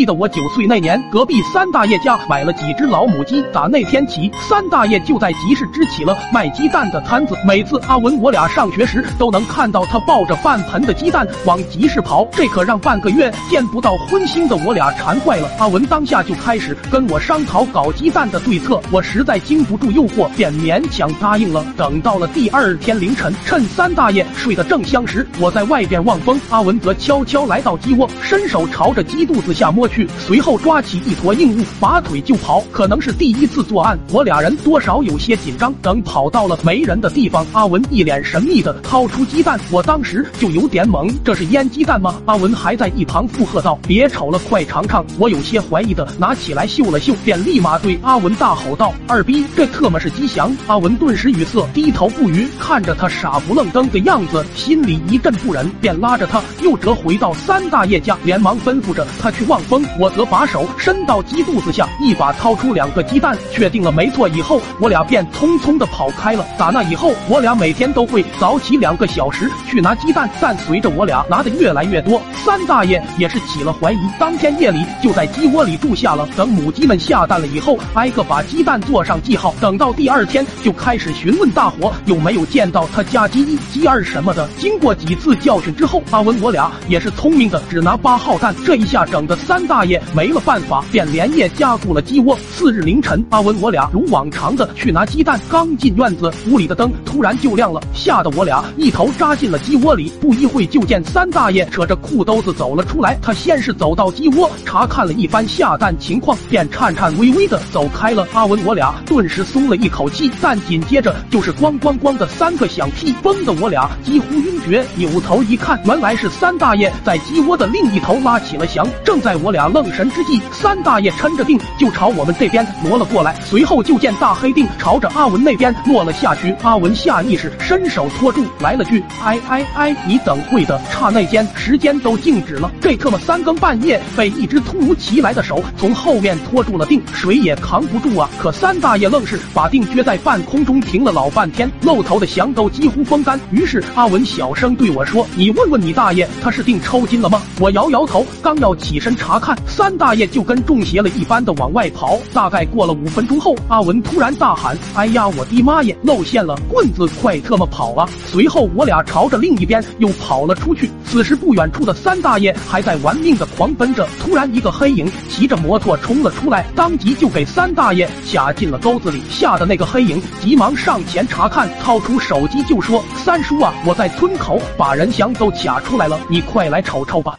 记得我九岁那年，隔壁三大爷家买了几只老母鸡，打那天起，三大爷就在集市支起了卖鸡蛋的摊子。每次阿文我俩上学时，都能看到他抱着半盆的鸡蛋往集市跑，这可让半个月见不到荤腥的我俩馋坏了。阿文当下就开始跟我商讨搞鸡蛋的对策，我实在经不住诱惑，便勉强答应了。等到了第二天凌晨，趁三大爷睡得正香时，我在外边望风，阿文则悄悄来到鸡窝，伸手朝着鸡肚子下摸去，随后抓起一坨硬物，拔腿就跑。可能是第一次作案，我俩人多少有些紧张。等跑到了没人的地方，阿文一脸神秘的掏出鸡蛋，我当时就有点懵，这是腌鸡蛋吗？阿文还在一旁附和道：“别瞅了，快尝尝。”我有些怀疑的拿起来嗅了嗅，便立马对阿文大吼道：“二逼，这特么是鸡翔！”阿文顿时语塞，低头不语，看着他傻不愣登的样子，心里一阵不忍，便拉着他又折回到三大爷家，连忙吩咐着他去望风，我则把手伸到鸡肚子下，一把掏出两个鸡蛋，确定了没错以后，我俩便匆匆的跑开了。打那以后，我俩每天都会早起两个小时去拿鸡蛋，但随着我俩拿的越来越多，三大爷也是起了怀疑。当天夜里就在鸡窝里住下了，等母鸡们下蛋了以后，挨个把鸡蛋做上记号。等到第二天，就开始询问大伙有没有见到他家鸡一、鸡二什么的。经过几次教训之后，阿文我俩也是聪明的，只拿八号蛋。这一下整的三三大爷没了办法，便连夜加固了鸡窝。次日凌晨，阿文我俩如往常的去拿鸡蛋，刚进院子，屋里的灯突然就亮了，吓得我俩一头扎进了鸡窝里。不一会，就见三大爷扯着裤兜子走了出来。他先是走到鸡窝查看了一番下蛋情况，便颤颤巍巍的走开了。阿文我俩顿时松了一口气，但紧接着就是咣咣咣的三个响屁，崩的我俩几乎晕厥。扭头一看，原来是三大爷在鸡窝的另一头拉起了翔。正在我俩愣神之际，三大爷抻着腚就朝我们这边挪了过来，随后就见大黑腚朝着阿文那边落了下去。阿文下意识伸手托住，来了句：“哎哎哎，你等会的！”刹那间，时间都静止了。这特么三更半夜被一只突如其来的手从后面拖住了腚，谁也扛不住啊！可三大爷愣是把腚撅在半空中停了老半天，露头的翔都几乎风干。于是阿文小声对我说：“你问问你大爷，他是腚抽筋了吗？”我摇摇头，刚要起身查看，三大爷就跟中邪了一般的往外跑。大概过了五分钟后，阿文突然大喊：“哎呀，我的妈耶，露馅了！棍子快特么跑啊！”随后我俩朝着另一边又跑了出去。此时不远处的三大爷还在玩命的狂奔着，突然一个黑影骑着摩托冲了出来，当即就给三大爷卡进了沟子里，吓得那个黑影急忙上前查看，掏出手机就说：“三叔啊，我在村口把人翔都卡出来了，你快来瞅瞅吧。”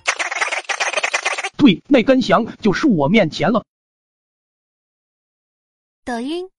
对，那根翔就竖我面前了。抖音。